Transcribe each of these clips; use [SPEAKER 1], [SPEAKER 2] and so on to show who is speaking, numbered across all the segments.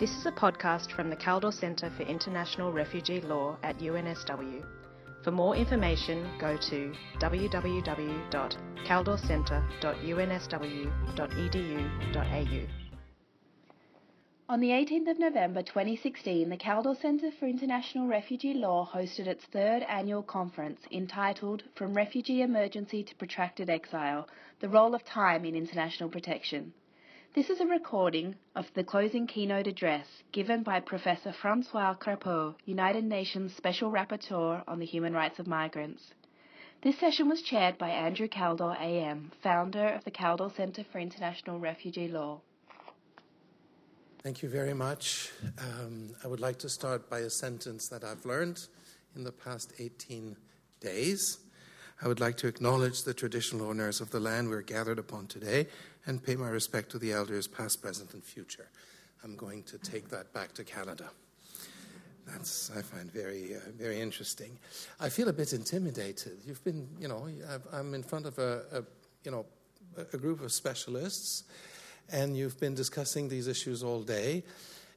[SPEAKER 1] This is a podcast from the Kaldor Centre for International Refugee Law at UNSW. For more information, go to www.kaldorcentre.unsw.edu.au.
[SPEAKER 2] On the 18th of November 2016, the Kaldor Centre for International Refugee Law hosted its third annual conference entitled From Refugee Emergency to Protracted Exile The Role of Time in International Protection. This is a recording of the closing keynote address given by Professor Francois Crépeau, United Nations Special Rapporteur on the Human Rights of Migrants. This session was chaired by Andrew Kaldor, AM, founder of the Kaldor Centre for International Refugee Law.
[SPEAKER 3] Thank you very much. Um, I would like to start by a sentence that I've learned in the past 18 days. I would like to acknowledge the traditional owners of the land we're gathered upon today and pay my respect to the elders, past, present, and future. I'm going to take that back to Canada. That's I find very uh, very interesting. I feel a bit intimidated. You've been, you know, i am in front of a, a, you know, a group of specialists and you've been discussing these issues all day.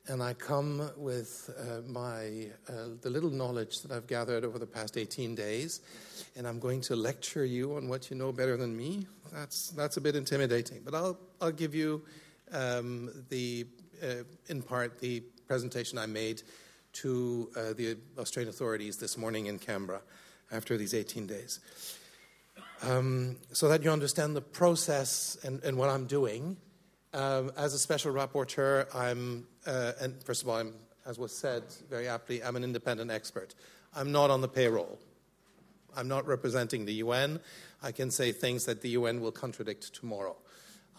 [SPEAKER 3] And I come with uh, my uh, the little knowledge that I've gathered over the past 18 days, and I'm going to lecture you on what you know better than me. That's that's a bit intimidating, but I'll I'll give you um, the uh, in part the presentation I made to uh, the Australian authorities this morning in Canberra after these 18 days, um, so that you understand the process and, and what I'm doing. Um, as a special rapporteur, I'm, uh, and first of all, I'm, as was said very aptly, I'm an independent expert. I'm not on the payroll. I'm not representing the UN. I can say things that the UN will contradict tomorrow.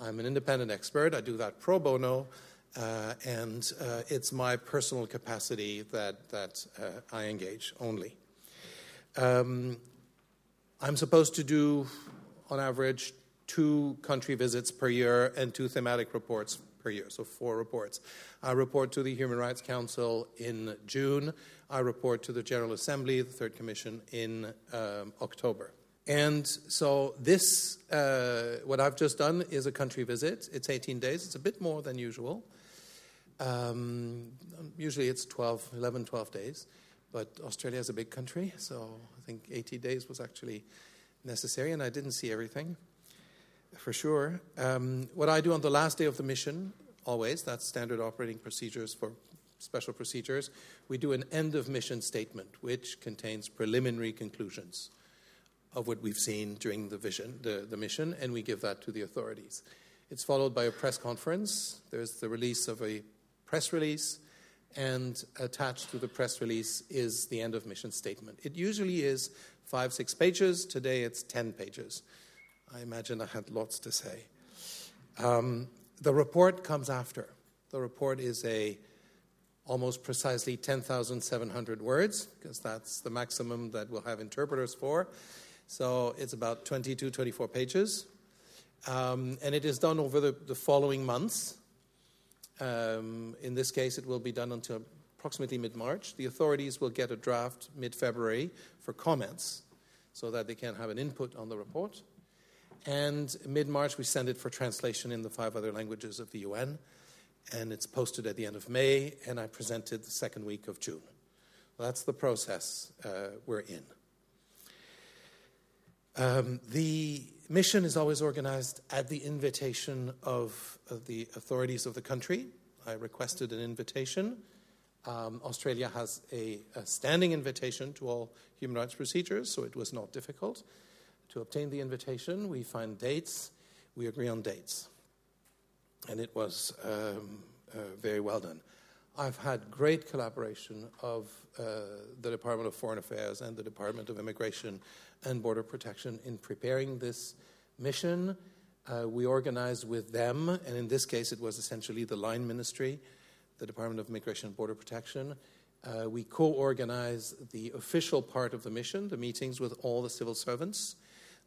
[SPEAKER 3] I'm an independent expert. I do that pro bono, uh, and uh, it's my personal capacity that, that uh, I engage only. Um, I'm supposed to do, on average, two country visits per year and two thematic reports per year, so four reports. I report to the Human Rights Council in June. I report to the General Assembly, the Third Commission, in um, October. And so, this, uh, what I've just done is a country visit. It's 18 days, it's a bit more than usual. Um, usually it's 12, 11, 12 days. But Australia is a big country, so I think 80 days was actually necessary, and I didn't see everything for sure. Um, what I do on the last day of the mission, always, that's standard operating procedures for special procedures, we do an end of mission statement, which contains preliminary conclusions of what we've seen during the vision, the, the mission, and we give that to the authorities. It's followed by a press conference. There's the release of a press release, and attached to the press release is the end of mission statement. It usually is five, six pages. Today it's 10 pages. I imagine I had lots to say. Um, the report comes after. The report is a almost precisely 10,700 words, because that's the maximum that we'll have interpreters for. So it's about 22, 24 pages. Um, and it is done over the, the following months. Um, in this case, it will be done until approximately mid March. The authorities will get a draft mid February for comments so that they can have an input on the report. And mid March, we send it for translation in the five other languages of the UN. And it's posted at the end of May, and I present it the second week of June. Well, that's the process uh, we're in. Um, the mission is always organized at the invitation of, of, the authorities of the country. I requested an invitation. Um, Australia has a, a standing invitation to all human rights procedures, so it was not difficult. To obtain the invitation, we find dates, we agree on dates. And it was um, uh, very well done. I've had great collaboration of uh, the Department of Foreign Affairs and the Department of Immigration and Border Protection in preparing this mission. Uh, we organized with them, and in this case, it was essentially the line ministry, the Department of Immigration and Border Protection. Uh, we co organized the official part of the mission, the meetings with all the civil servants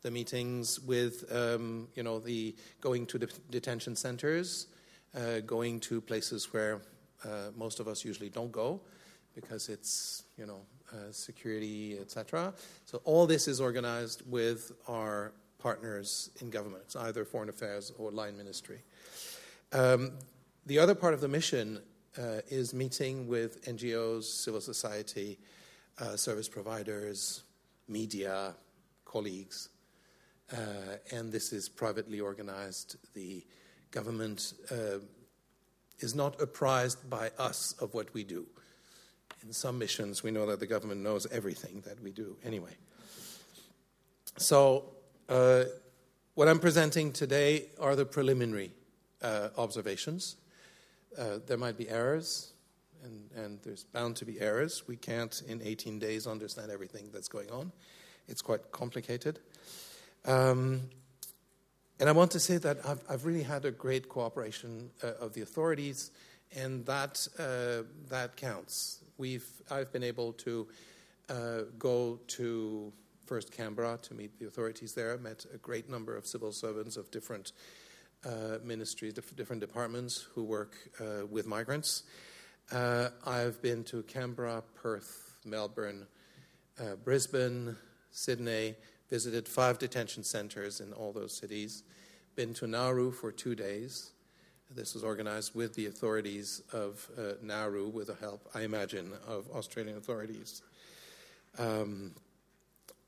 [SPEAKER 3] the meetings with, um, you know, the going to the detention centers, uh, going to places where uh, most of us usually don't go because it's, you know, uh, security, etc. So all this is organized with our partners in government, either foreign affairs or line ministry. Um, the other part of the mission uh, is meeting with NGOs, civil society, uh, service providers, media, colleagues, and this is privately organized. The government uh, is not apprised by us of what we do. In some missions, we know that the government knows everything that we do anyway. So, uh, what I'm presenting today are the preliminary uh, observations. Uh, there might be errors, and, and, there's bound to be errors. We can't, in 18 days, understand everything that's going on. It's quite complicated. Um, and I want to say that I've, I've really had a great cooperation uh, of the authorities, and that, uh, that counts. We've, I've been able to uh, go to first Canberra to meet the authorities there. I met a great number of civil servants of different uh, ministries, different departments who work uh, with migrants. Uh, I've been to Canberra, Perth, Melbourne, Brisbane, Sydney, visited five detention centers in all those cities, been to Nauru for two days. This was organized with the authorities of uh, Nauru, with the help, I imagine, of Australian authorities. Um,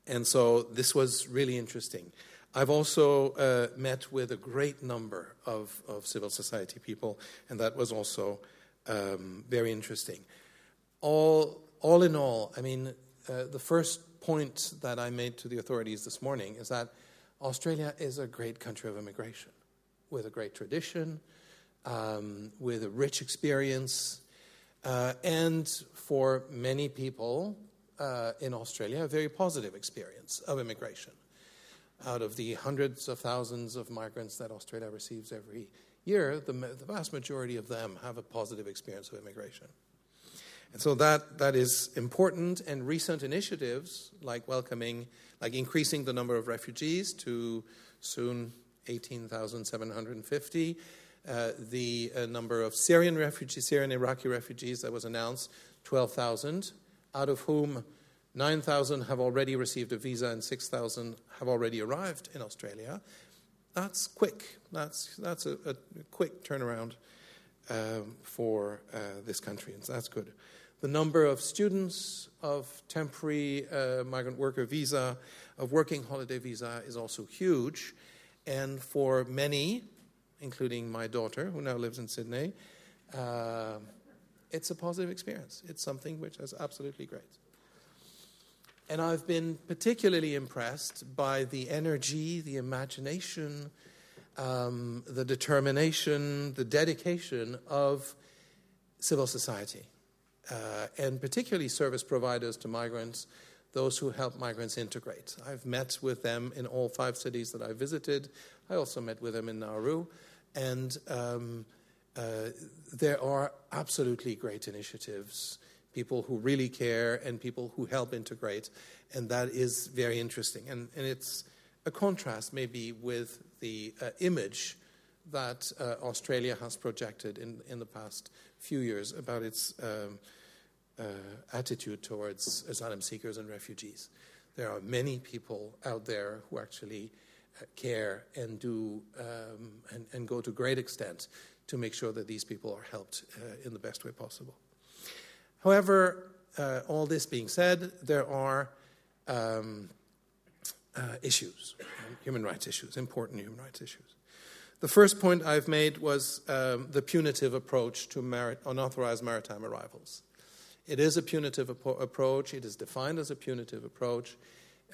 [SPEAKER 3] and so this was really interesting. I've also uh, met with a great number of, of civil society people, and that was also um, very interesting. All, all in all, I mean, uh, the first point that I made to the authorities this morning is that Australia is a great country of immigration with a great tradition, um, with a rich experience, uh, and for many people uh, in Australia, a very positive experience of immigration. Out of the hundreds of thousands of migrants that Australia receives every year, the, the vast majority of them have a positive experience of immigration. And so that, that is important, and recent initiatives like welcoming, like increasing the number of refugees to soon 18,750, uh, the uh, number of Syrian refugees, Syrian Iraqi refugees that was announced, 12,000, out of whom 9,000 have already received a visa and 6,000 have already arrived in Australia. That's quick. That's, that's a, a quick turnaround um, for uh, this country, and so that's good. The number of students of temporary uh, migrant worker visa, of working holiday visa, is also huge. And for many, including my daughter, who now lives in Sydney, uh, it's a positive experience. It's something which is absolutely great. And I've been particularly impressed by the energy, the imagination, um, the determination, the dedication of civil society uh, and particularly service providers to migrants, those who help migrants integrate. I've met with them in all five cities that I visited. I also met with them in Nauru. And um, uh, there are absolutely great initiatives, people who really care and people who help integrate. And that is very interesting. And, and it's a contrast, maybe, with the uh, image that uh, Australia has projected in, in the past few years about its um, uh, attitude towards asylum seekers and refugees. There are many people out there who actually uh, care and do um, and, and, go to great extent to make sure that these people are helped uh, in the best way possible. However, uh, all this being said, there are um, uh, issues, human rights issues, important human rights issues. The first point I've made was um, the punitive approach to marit- unauthorized maritime arrivals. It is a punitive ap- approach, it is defined as a punitive approach.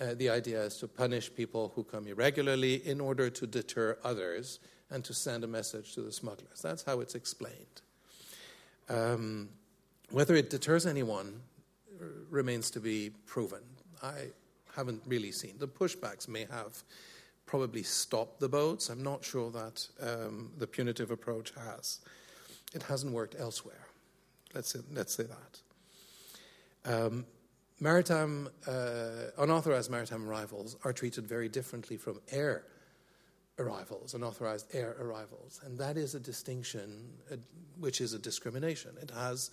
[SPEAKER 3] Uh, the idea is to punish people who come irregularly in order to deter others and to send a message to the smugglers. That's how it's explained. Um, whether it deters anyone r- remains to be proven. I haven't really seen. The pushbacks may have probably stop the boats. I'm not sure that um, the punitive approach has. It hasn't worked elsewhere. Let's say, let's say that. Um, maritime, uh, unauthorized maritime arrivals are treated very differently from air arrivals, unauthorized air arrivals. And that is a distinction uh, which is a discrimination. It has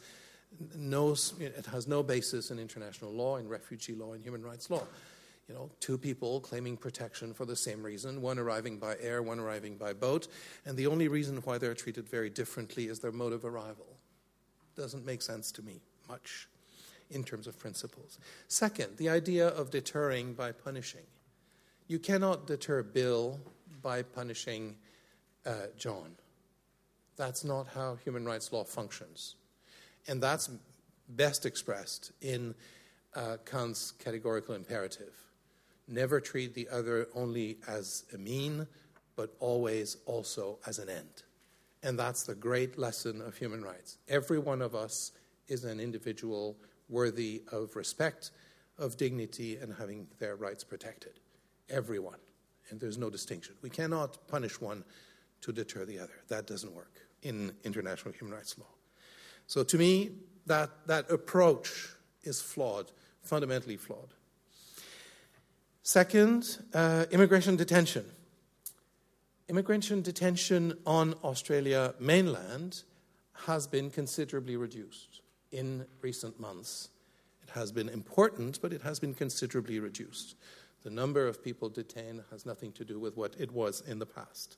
[SPEAKER 3] no, it has no basis in international law, in refugee law, in human rights law. You know, two people claiming protection for the same reason, one arriving by air, one arriving by boat, and the only reason why they're treated very differently is their mode of arrival. Doesn't make sense to me much in terms of principles. Second, the idea of deterring by punishing. You cannot deter Bill by punishing uh, John. That's not how human rights law functions. And that's best expressed in uh, Kant's categorical imperative. Never treat the other only as a mean, but always also as an end. And that's the great lesson of human rights. Every one of us is an individual worthy of respect, of dignity, and having their rights protected. Everyone. And there's no distinction. We cannot punish one to deter the other. That doesn't work in international human rights law. So to me, that, that approach is flawed, fundamentally flawed. Second, uh, immigration detention. Immigration detention on Australia mainland has been considerably reduced in recent months. It has been important, but it has been considerably reduced. The number of people detained has nothing to do with what it was in the past.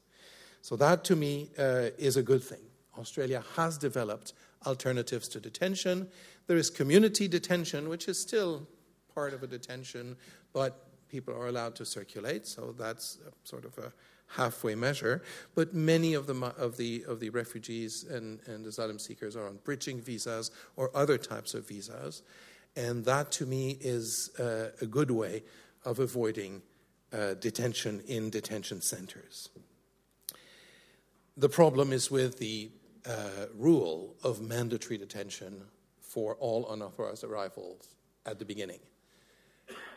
[SPEAKER 3] So, that to me uh, is a good thing. Australia has developed alternatives to detention. There is community detention, which is still part of a detention, but people are allowed to circulate, so that's sort of a halfway measure. But many of the, of the, of the refugees and, and asylum seekers are on bridging visas or other types of visas. And that to me is uh, a good way of avoiding uh, detention in detention centers. The problem is with the uh, rule of mandatory detention for all unauthorized arrivals at the beginning.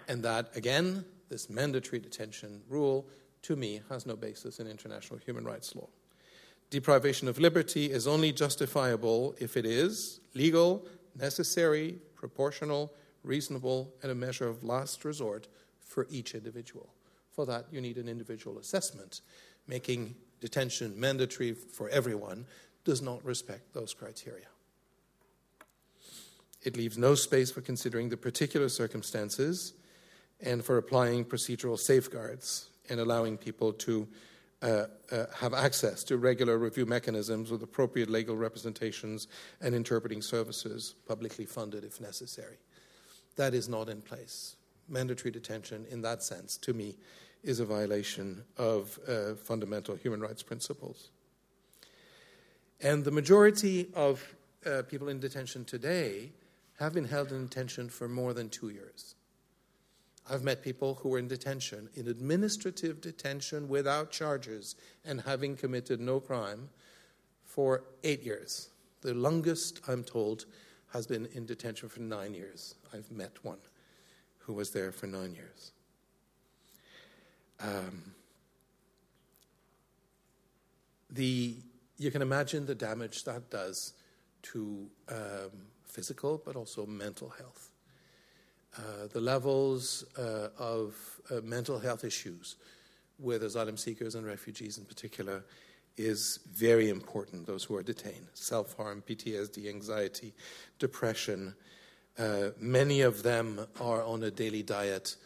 [SPEAKER 3] And that, again, this mandatory detention rule, to me, has no basis in international human rights law. Deprivation of liberty is only justifiable if it is legal, necessary, proportional, reasonable, and a measure of last resort for each individual. For that, you need an individual assessment. Making detention mandatory for everyone does not respect those criteria. It leaves no space for considering the particular circumstances and for applying procedural safeguards and allowing people to uh, uh, have access to regular review mechanisms with appropriate legal representations and interpreting services, publicly funded if necessary. That is not in place. Mandatory detention, in that sense, to me, is a violation of uh, fundamental human rights principles. And the majority of uh, people in detention today have been held in detention for more than two years. I've met people who were in detention, in administrative detention without charges and having committed no crime for eight years. The longest, I'm told, has been in detention for nine years. I've met one who was there for nine years. Um, the, you can imagine the damage that does to um, physical but also mental health. Uh, the levels uh, of uh, mental health issues with asylum seekers and refugees in particular is very important, those who are detained. Self harm, PTSD, anxiety, depression. Uh, many of them are on a daily diet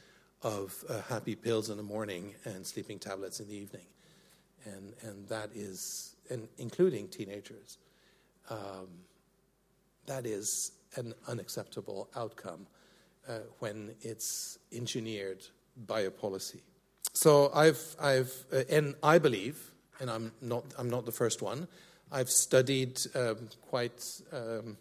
[SPEAKER 3] of uh, happy pills in the morning and sleeping tablets in the evening. And, and that is, and including teenagers, um, that is an unacceptable outcome uh, when it's engineered by a policy. So I've, I've uh, and I believe, and I'm not, I'm not the first one, I've studied um, quite um,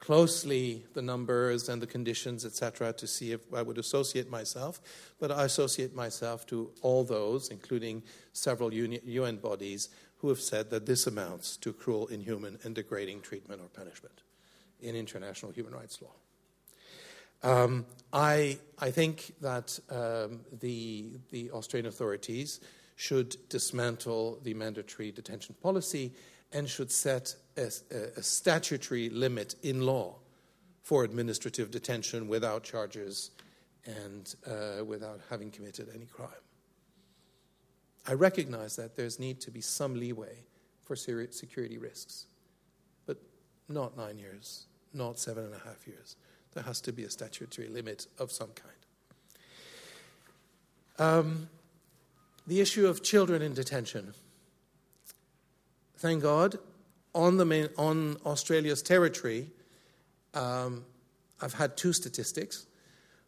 [SPEAKER 3] closely the numbers and the conditions, etc., to see if I would associate myself. But I associate myself to all those, including several UN bodies, who have said that this amounts to cruel, inhuman, and degrading treatment or punishment in international human rights law. Um, I, I think that um, the, the Australian authorities should dismantle the mandatory detention policy and should set a, a, statutory limit in law for administrative detention without charges and uh, without having committed any crime. I recognize that there's need to be some leeway for security risks, but not nine years, not seven and a half years. There has to be a statutory limit of some kind. Um, the issue of children in detention. Thank God, on, the main, on Australia's territory, um, I've had two statistics.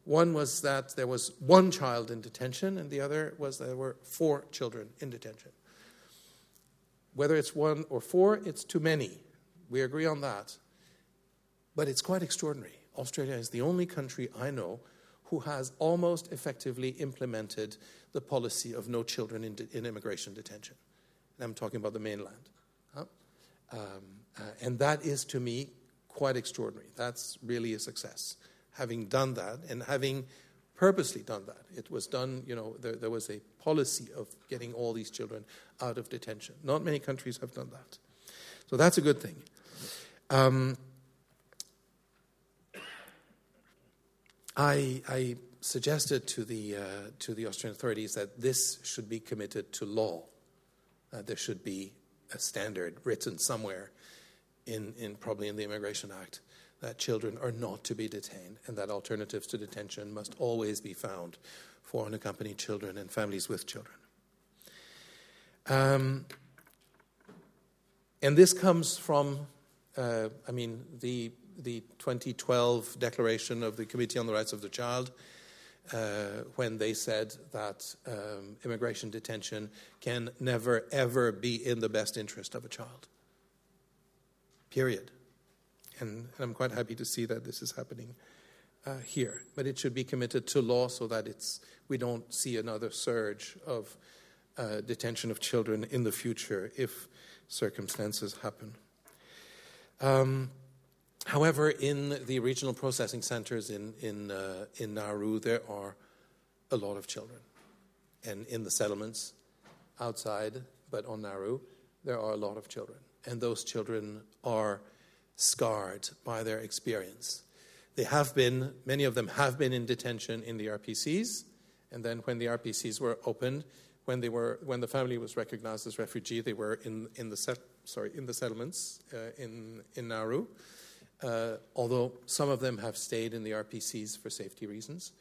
[SPEAKER 3] One was that there was one child in detention, and the other was there were four children in detention. Whether it's one or four, it's too many. We agree on that. But it's quite extraordinary. Australia is the only country I know who has almost effectively implemented the policy of no children in, de- in immigration detention. And I'm talking about the mainland. Huh? Um, uh, and that is, to me, quite extraordinary. That's really a success. Having done that and having purposely done that, it was done, you know, there, there was a policy of getting all these children out of detention. Not many countries have done that. So that's a good thing. Um, I, I suggested to the, uh, to the Australian authorities that this should be committed to law. Uh, there should be a standard written somewhere, in, in probably in the Immigration Act, that children are not to be detained and that alternatives to detention must always be found for unaccompanied children and families with children. Um, and this comes from, uh, I mean, the the 2012 declaration of the Committee on the Rights of the Child, uh, when they said that um, immigration detention can never, ever be in the best interest of a child. Period. And, and I'm quite happy to see that this is happening uh, here. But it should be committed to law so that it's, we don't see another surge of uh, detention of children in the future if circumstances happen. Um, However, in the regional processing centers in, in, uh, in Nauru, there are a lot of children. And in the settlements outside, but on Nauru, there are a lot of children. And those children are scarred by their experience. They have been, many of them have been in detention in the RPCs. And then when the RPCs were opened, when, they were, when the family was recognized as refugee, they were in, in, the, set, sorry, in the settlements uh, in, in Nauru uh, although some of them have stayed in the RPCs for safety reasons.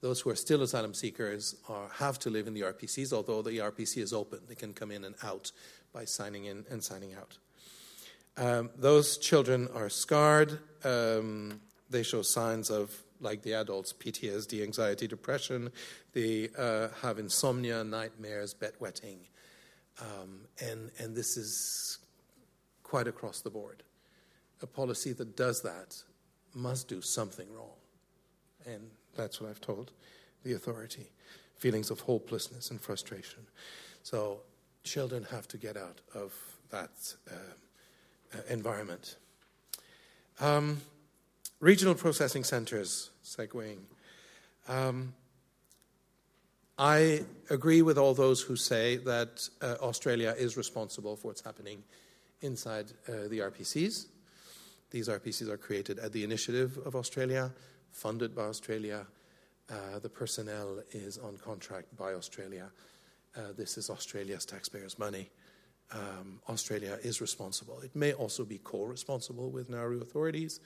[SPEAKER 3] Those who are still asylum seekers are, have to live in the RPCs, although the RPC is open. They can come in and out by signing in and signing out. Um, those children are scarred. Um, they show signs of, like the adults, PTSD, anxiety, depression. They uh, have insomnia, nightmares, bedwetting. Um, and, and this is quite across the board a policy that does that must do something wrong. And that's what I've told the authority feelings of hopelessness and frustration. So children have to get out of that uh, uh, environment. Um, regional processing centers, segueing. Um, I agree with all those who say that uh, Australia is responsible for what's happening inside uh, the RPCs. These RPCs are created at the initiative of Australia, funded by Australia. Uh, the personnel is on contract by Australia. Uh, this is Australia's taxpayers' money. Um, Australia is responsible. It may also be co responsible with Nauru authorities.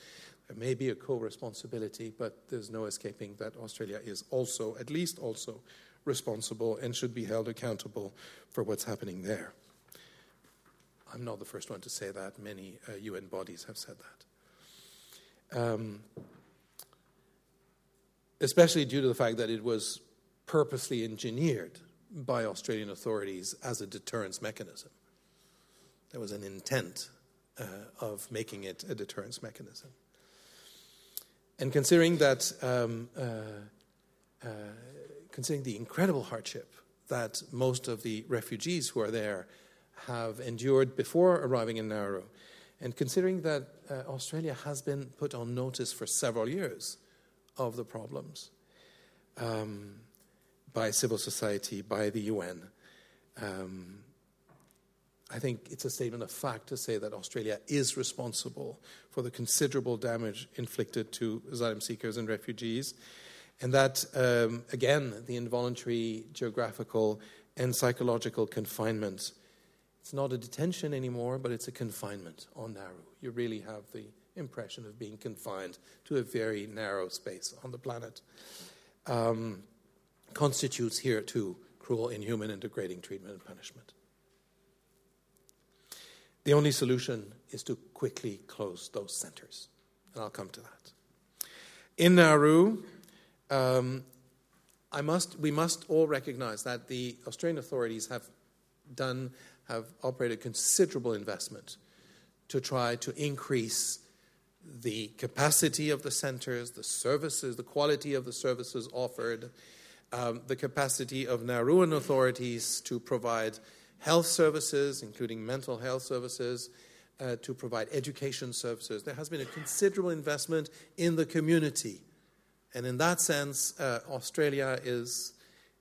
[SPEAKER 3] There may be a co responsibility, but there's no escaping that Australia is also, at least also, responsible and should be held accountable for what's happening there. I'm not the first one to say that. Many uh, UN bodies have said that. Um, especially due to the fact that it was purposely engineered by Australian authorities as a deterrence mechanism. There was an intent uh, of making it a deterrence mechanism. And considering that, um, uh, uh, considering the incredible hardship that most of the refugees who are there have endured before arriving in Nauru. And considering that uh, Australia has been put on notice for several years of the problems um, by civil society, by the UN, um, I think it's a statement of fact to say that Australia is responsible for the considerable damage inflicted to asylum seekers and refugees. And that, um, again, the involuntary geographical and psychological confinement it's not a detention anymore, but it's a confinement on Nauru. You really have the impression of being confined to a very narrow space on the planet. Um, constitutes here, too, cruel, inhuman, and degrading treatment and punishment. The only solution is to quickly close those centers, and I'll come to that. In Nauru, um, I must, we must all recognize that the Australian authorities have done, have operated considerable investment to try to increase the capacity of the centers, the services, the quality of the services offered, um, the capacity of Nauruan authorities to provide health services, including mental health services, uh, to provide education services. There has been a considerable investment in the community. And in that sense, uh, Australia is,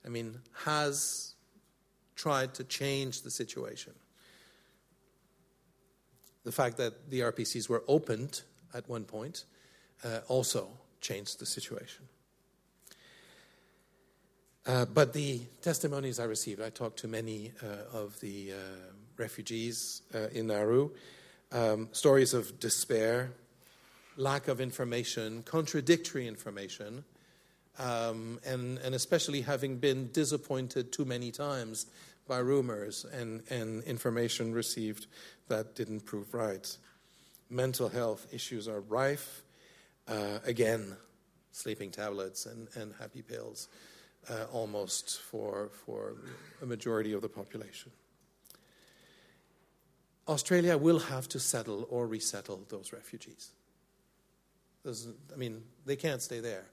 [SPEAKER 3] I mean, has tried to change the situation. The fact that the RPCs were opened at one point uh, also changed the situation. Uh, but the testimonies I received, I talked to many uh, of the uh, refugees uh, in Nauru, um, stories of despair, lack of information, contradictory information, um, and, and especially having been disappointed too many times by rumors and, and information received that didn't prove right. Mental health issues are rife. Uh, again, sleeping tablets and, and happy pills uh, almost for, for a majority of the population. Australia will have to settle or resettle those refugees. I mean, they can't stay there.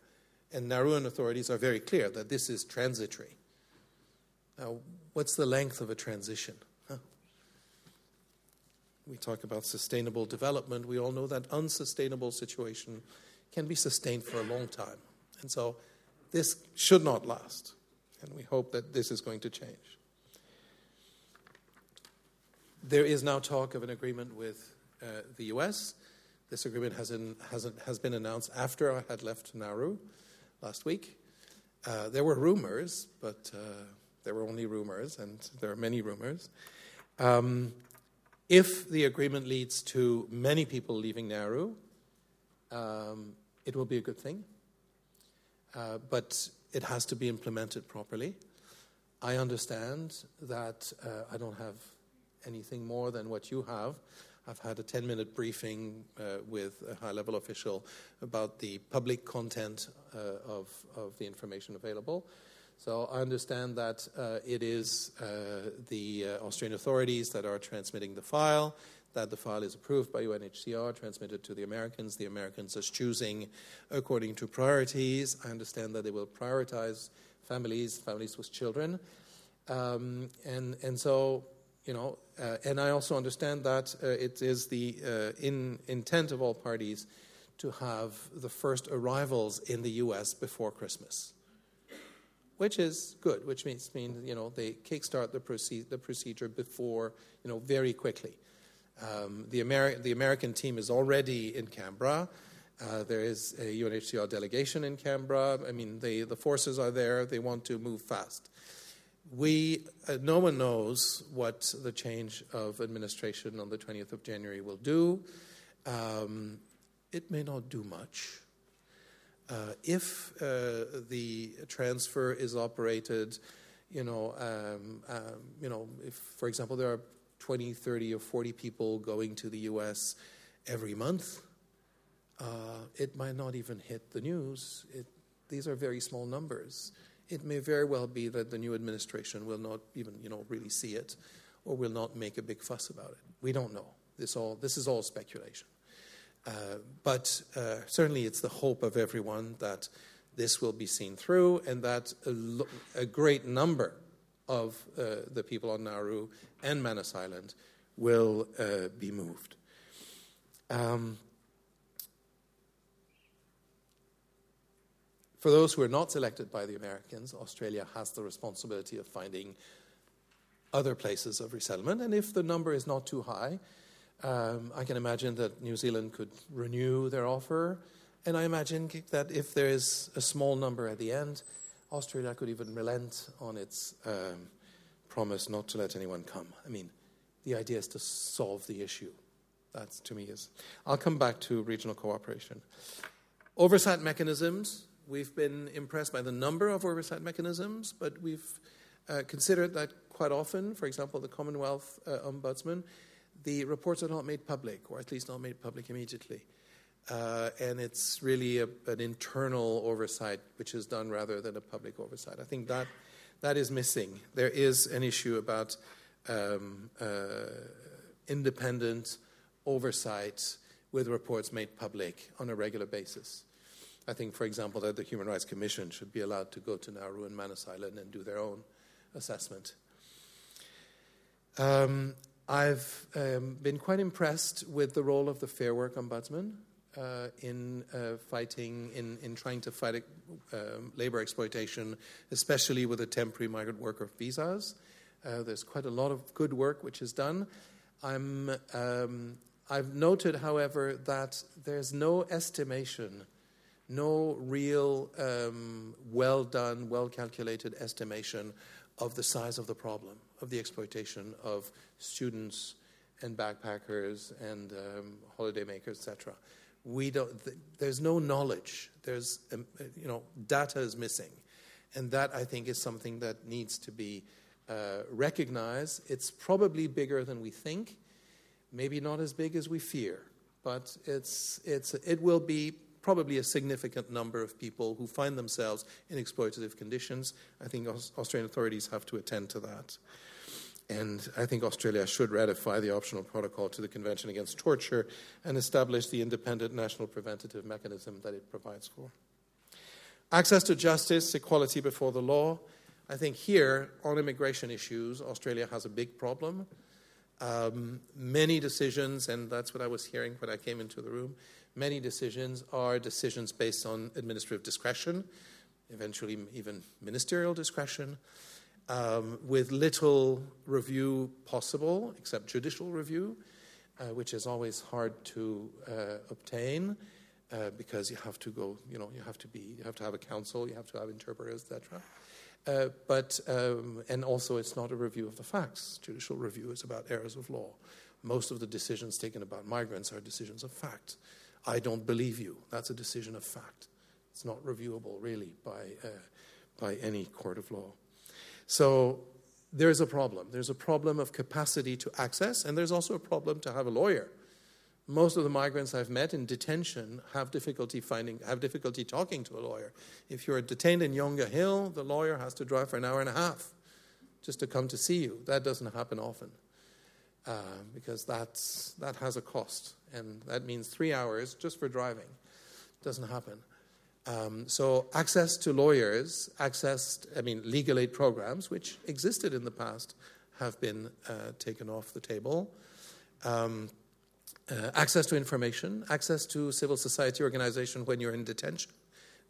[SPEAKER 3] And Nauruan authorities are very clear that this is transitory. Now, what's the length of a transition? We talk about sustainable development. We all know that unsustainable situation can be sustained for a long time. And so this should not last. And we hope that this is going to change. There is now talk of an agreement with uh, the US. This agreement has, in, has, has, been announced after I had left Nauru last week. Uh, there were rumors, but uh, there were only rumors, and there are many rumors. Um, if the agreement leads to many people leaving Nauru, um, it will be a good thing. Uh, but it has to be implemented properly. I understand that uh, I don't have anything more than what you have. I've had a 10 minute briefing uh, with a high level official about the public content uh, of, of the information available. So I understand that uh, it is the Australian authorities that are transmitting the file that the file is approved by UNHCR, transmitted to the Americans. The Americans are choosing according to priorities. I understand that they will prioritize families, families with children. Um, and, and so, you know, uh, and I also understand that uh, it is the uh, in, intent of all parties to have the first arrivals in the U.S. before Christmas, which is good, which means, mean, you know, they kickstart the, proce- the procedure before, you know, very quickly. Um, the, Ameri- the, American team is already in Canberra. Uh, there is a UNHCR delegation in Canberra. I mean, they, the forces are there. They want to move fast. We, uh, no one knows what the change of administration on the 20th of January will do. Um, it may not do much. Uh, if uh, the transfer is operated, you know, um, um, you know, if, for example, there are 20, 30, or 40 people going to the US every month, uh, it might not even hit the news. It, these are very small numbers. It may very well be that the new administration will not even, you know, really see it, or will not make a big fuss about it. We don't know. This all this is all speculation. Uh, but uh, certainly, it's the hope of everyone that this will be seen through, and that a, a great number of uh, the people on Nauru and Manus Island will uh, be moved. Um, for those who are not selected by the Americans, Australia has the responsibility of finding other places of resettlement. And if the number is not too high, um, I can imagine that New Zealand could renew their offer. And I imagine that if there is a small number at the end, Australia could even relent on its um, promise not to let anyone come. I mean, the idea is to solve the issue. That, to me, is. I'll come back to regional cooperation. Oversight mechanisms. We've been impressed by the number of oversight mechanisms, but we've uh, considered that quite often, for example, the Commonwealth uh, Ombudsman, the reports are not made public, or at least not made public immediately. Uh, and it's really a, an internal oversight, which is done rather than a public oversight. I think that that is missing. There is an issue about um, uh, independent oversight with reports made public on a regular basis. I think, for example, that the Human Rights Commission should be allowed to go to Nauru and Manus Island and do their own assessment. Um, I've um, been quite impressed with the role of the Fair Work Ombudsman uh, in uh, fighting, in, in trying to fight uh, labor exploitation, especially with the temporary migrant worker visas. Uh, there's quite a lot of good work which is done. I'm, um, I've noted, however, that there's no estimation, no real um, well done, well calculated estimation of the size of the problem, of the exploitation of students and backpackers and um, holidaymakers, etc. We don't. Th- there's no knowledge. There's, um, you know, data is missing, and that I think is something that needs to be uh, recognized. It's probably bigger than we think, maybe not as big as we fear, but it's it's it will be probably a significant number of people who find themselves in exploitative conditions. I think Australian authorities have to attend to that. And I think Australia should ratify the optional protocol to the Convention Against Torture and establish the independent national preventative mechanism that it provides for. Access to justice, equality before the law. I think here, on immigration issues, Australia has a big problem. Um, many decisions, and that's what I was hearing when I came into the room, Many decisions are decisions based on administrative discretion, eventually even ministerial discretion, um, with little review possible, except judicial review, uh, which is always hard to uh, obtain. Uh, because you have to go, you know, you have to be, you have to have a counsel, you have to have interpreters, etc. Uh, but um, and also, it's not a review of the facts. Judicial review is about errors of law. Most of the decisions taken about migrants are decisions of fact. I don't believe you. That's a decision of fact. It's not reviewable, really, by, uh, by any court of law. So there's a problem. There's a problem of capacity to access, and there's also a problem to have a lawyer. Most of the migrants I've met in detention have difficulty finding, have difficulty talking to a lawyer. If you're detained in Yongah Hill, the lawyer has to drive for an hour and a half just to come to see you. That doesn't happen often uh, because that's, that has a cost and that means three hours just for driving. Doesn't happen. Um, so access to lawyers, access, I mean, legal aid programs, which existed in the past, have been uh, taken off the table. Um, uh, access to information, access to civil society organization when you're in detention,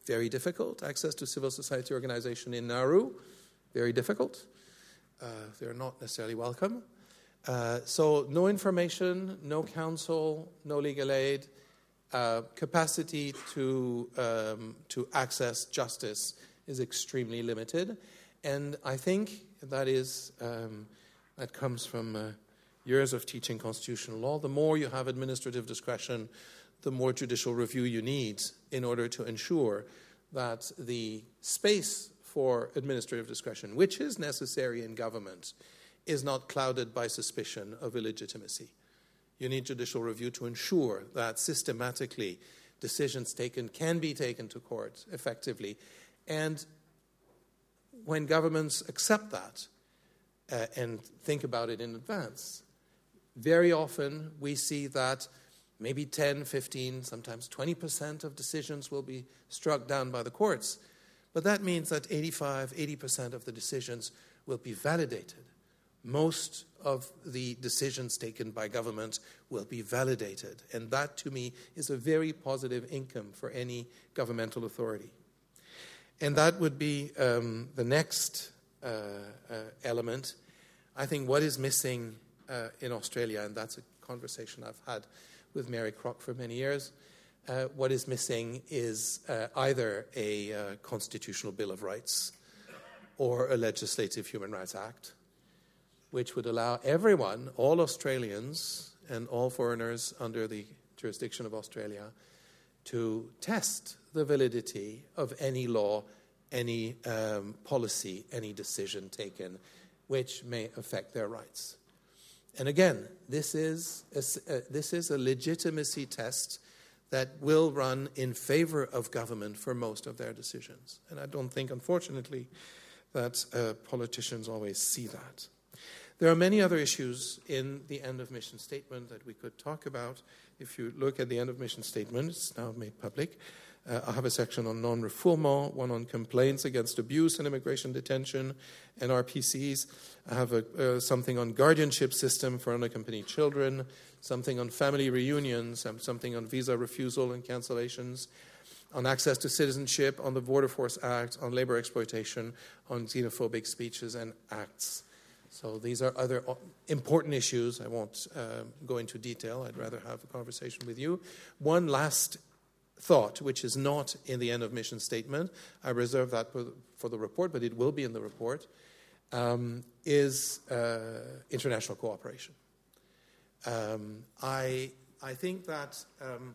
[SPEAKER 3] very difficult. Access to civil society organization in Nauru, very difficult. Uh, they're not necessarily welcome. Uh, so, no information, no counsel, no legal aid, uh, capacity to, um, to access justice is extremely limited. And I think that is um, that comes from uh, years of teaching constitutional law. The more you have administrative discretion, the more judicial review you need in order to ensure that the space for administrative discretion, which is necessary in government, is not clouded by suspicion of illegitimacy. You need judicial review to ensure that systematically decisions taken can be taken to court effectively. And when governments accept that uh, and think about it in advance, very often we see that maybe 10, 15, sometimes 20% of decisions will be struck down by the courts. But that means that 85, 80% of the decisions will be validated most of the decisions taken by government will be validated. And that, to me, is a very positive income for any governmental authority. And that would be um, the next uh, uh, element. I think what is missing uh, in Australia, and that's a conversation I've had with Mary Crock for many years, uh, what is missing is uh, either a uh, constitutional Bill of Rights or a legislative Human Rights Act which would allow everyone, all Australians and all foreigners under the jurisdiction of Australia, to test the validity of any law, any um, policy, any decision taken which may affect their rights. And again, this is a, uh, this is a legitimacy test that will run in favor of government for most of their decisions. And I don't think, unfortunately, that uh, politicians always see that. There are many other issues in the end of mission statement that we could talk about. If you look at the end of mission statement, it's now made public. Uh, I have a section on non refoulement, one on complaints against abuse and immigration detention and RPCs. I have a, uh, something on guardianship system for unaccompanied children, something on family reunions, something on visa refusal and cancellations, on access to citizenship, on the Border Force Act, on labor exploitation, on xenophobic speeches and acts. So these are other important issues. I won't uh, go into detail. I'd rather have a conversation with you. One last thought, which is not in the end of mission statement, I reserve that for the report, but it will be in the report, um, is uh, international cooperation. Um, I, I think that um,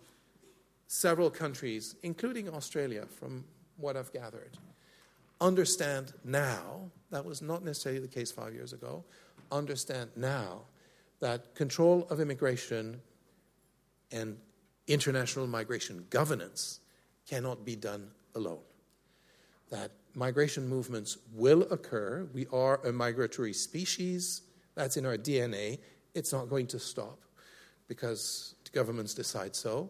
[SPEAKER 3] several countries, including Australia, from what I've gathered, understand now, that was not necessarily the case five years ago, understand now that control of immigration and international migration governance cannot be done alone. That migration movements will occur. We are a migratory species. That's in our DNA. It's not going to stop because governments decide so.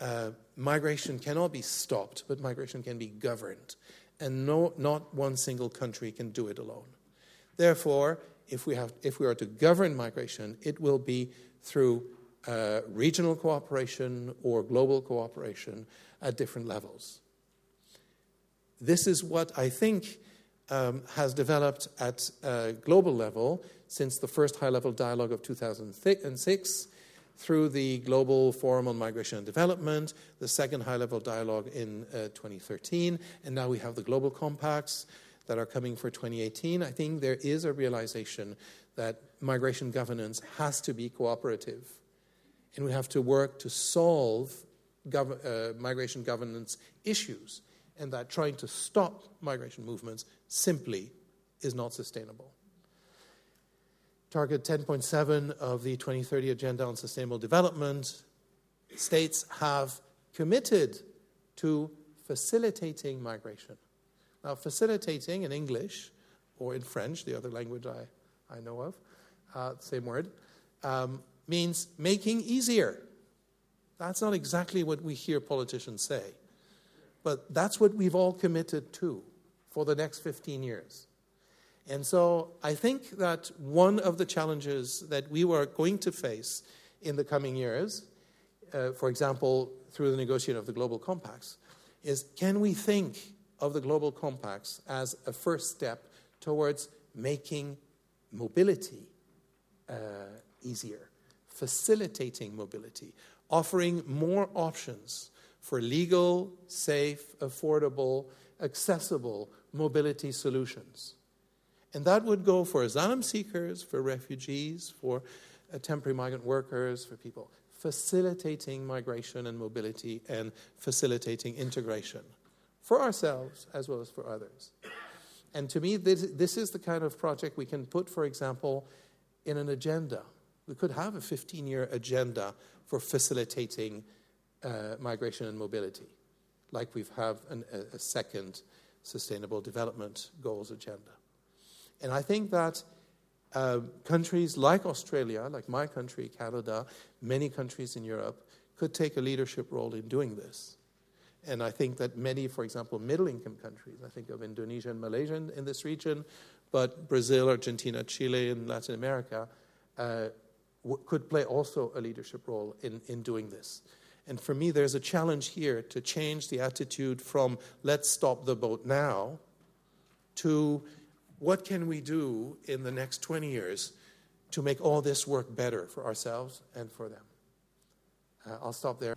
[SPEAKER 3] Uh, migration cannot be stopped, but migration can be governed. And no, not one single country can do it alone. Therefore, if we, have, if we are to govern migration, it will be through uh, regional cooperation or global cooperation at different levels. This is what I think um, has developed at a global level since the first high level dialogue of 2006 through the Global Forum on Migration and Development, the second high level dialogue in uh, 2013, and now we have the global compacts that are coming for 2018. I think there is a realization that migration governance has to be cooperative and we have to work to solve gov- uh, migration governance issues, and that trying to stop migration movements simply is not sustainable. Target 10.7 of the 2030 Agenda on Sustainable Development states have committed to facilitating migration. Now, facilitating in English or in French, the other language I, I know of, uh, same word, um, means making easier. That's not exactly what we hear politicians say, but that's what we've all committed to for the next 15 years. And so I think that one of the challenges that we were going to face in the coming years, uh, for example, through the negotiation of the global compacts, is can we think of the global compacts as a first step towards making mobility uh, easier? facilitating mobility, offering more options for legal, safe, affordable, accessible mobility solutions. And that would go for asylum seekers, for refugees, for uh, temporary migrant workers, for people. Facilitating migration and mobility and facilitating integration for ourselves as well as for others. And to me, this, this is the kind of project we can put, for example, in an agenda we could have a 15 year agenda for facilitating uh, migration and mobility, like we have an, a, a, second Sustainable Development Goals agenda. And I think that uh, countries like Australia, like my country, Canada, many countries in Europe, could take a leadership role in doing this. And I think that many, for example, middle income countries, I think of Indonesia and Malaysia in, this region, but Brazil, Argentina, Chile, and Latin America, uh, could play also a leadership role in, in doing this. And for me, there's a challenge here to change the attitude from let's stop the boat now to what can we do in the next 20 years to make all this work better for ourselves and for them. Uh, I'll stop there.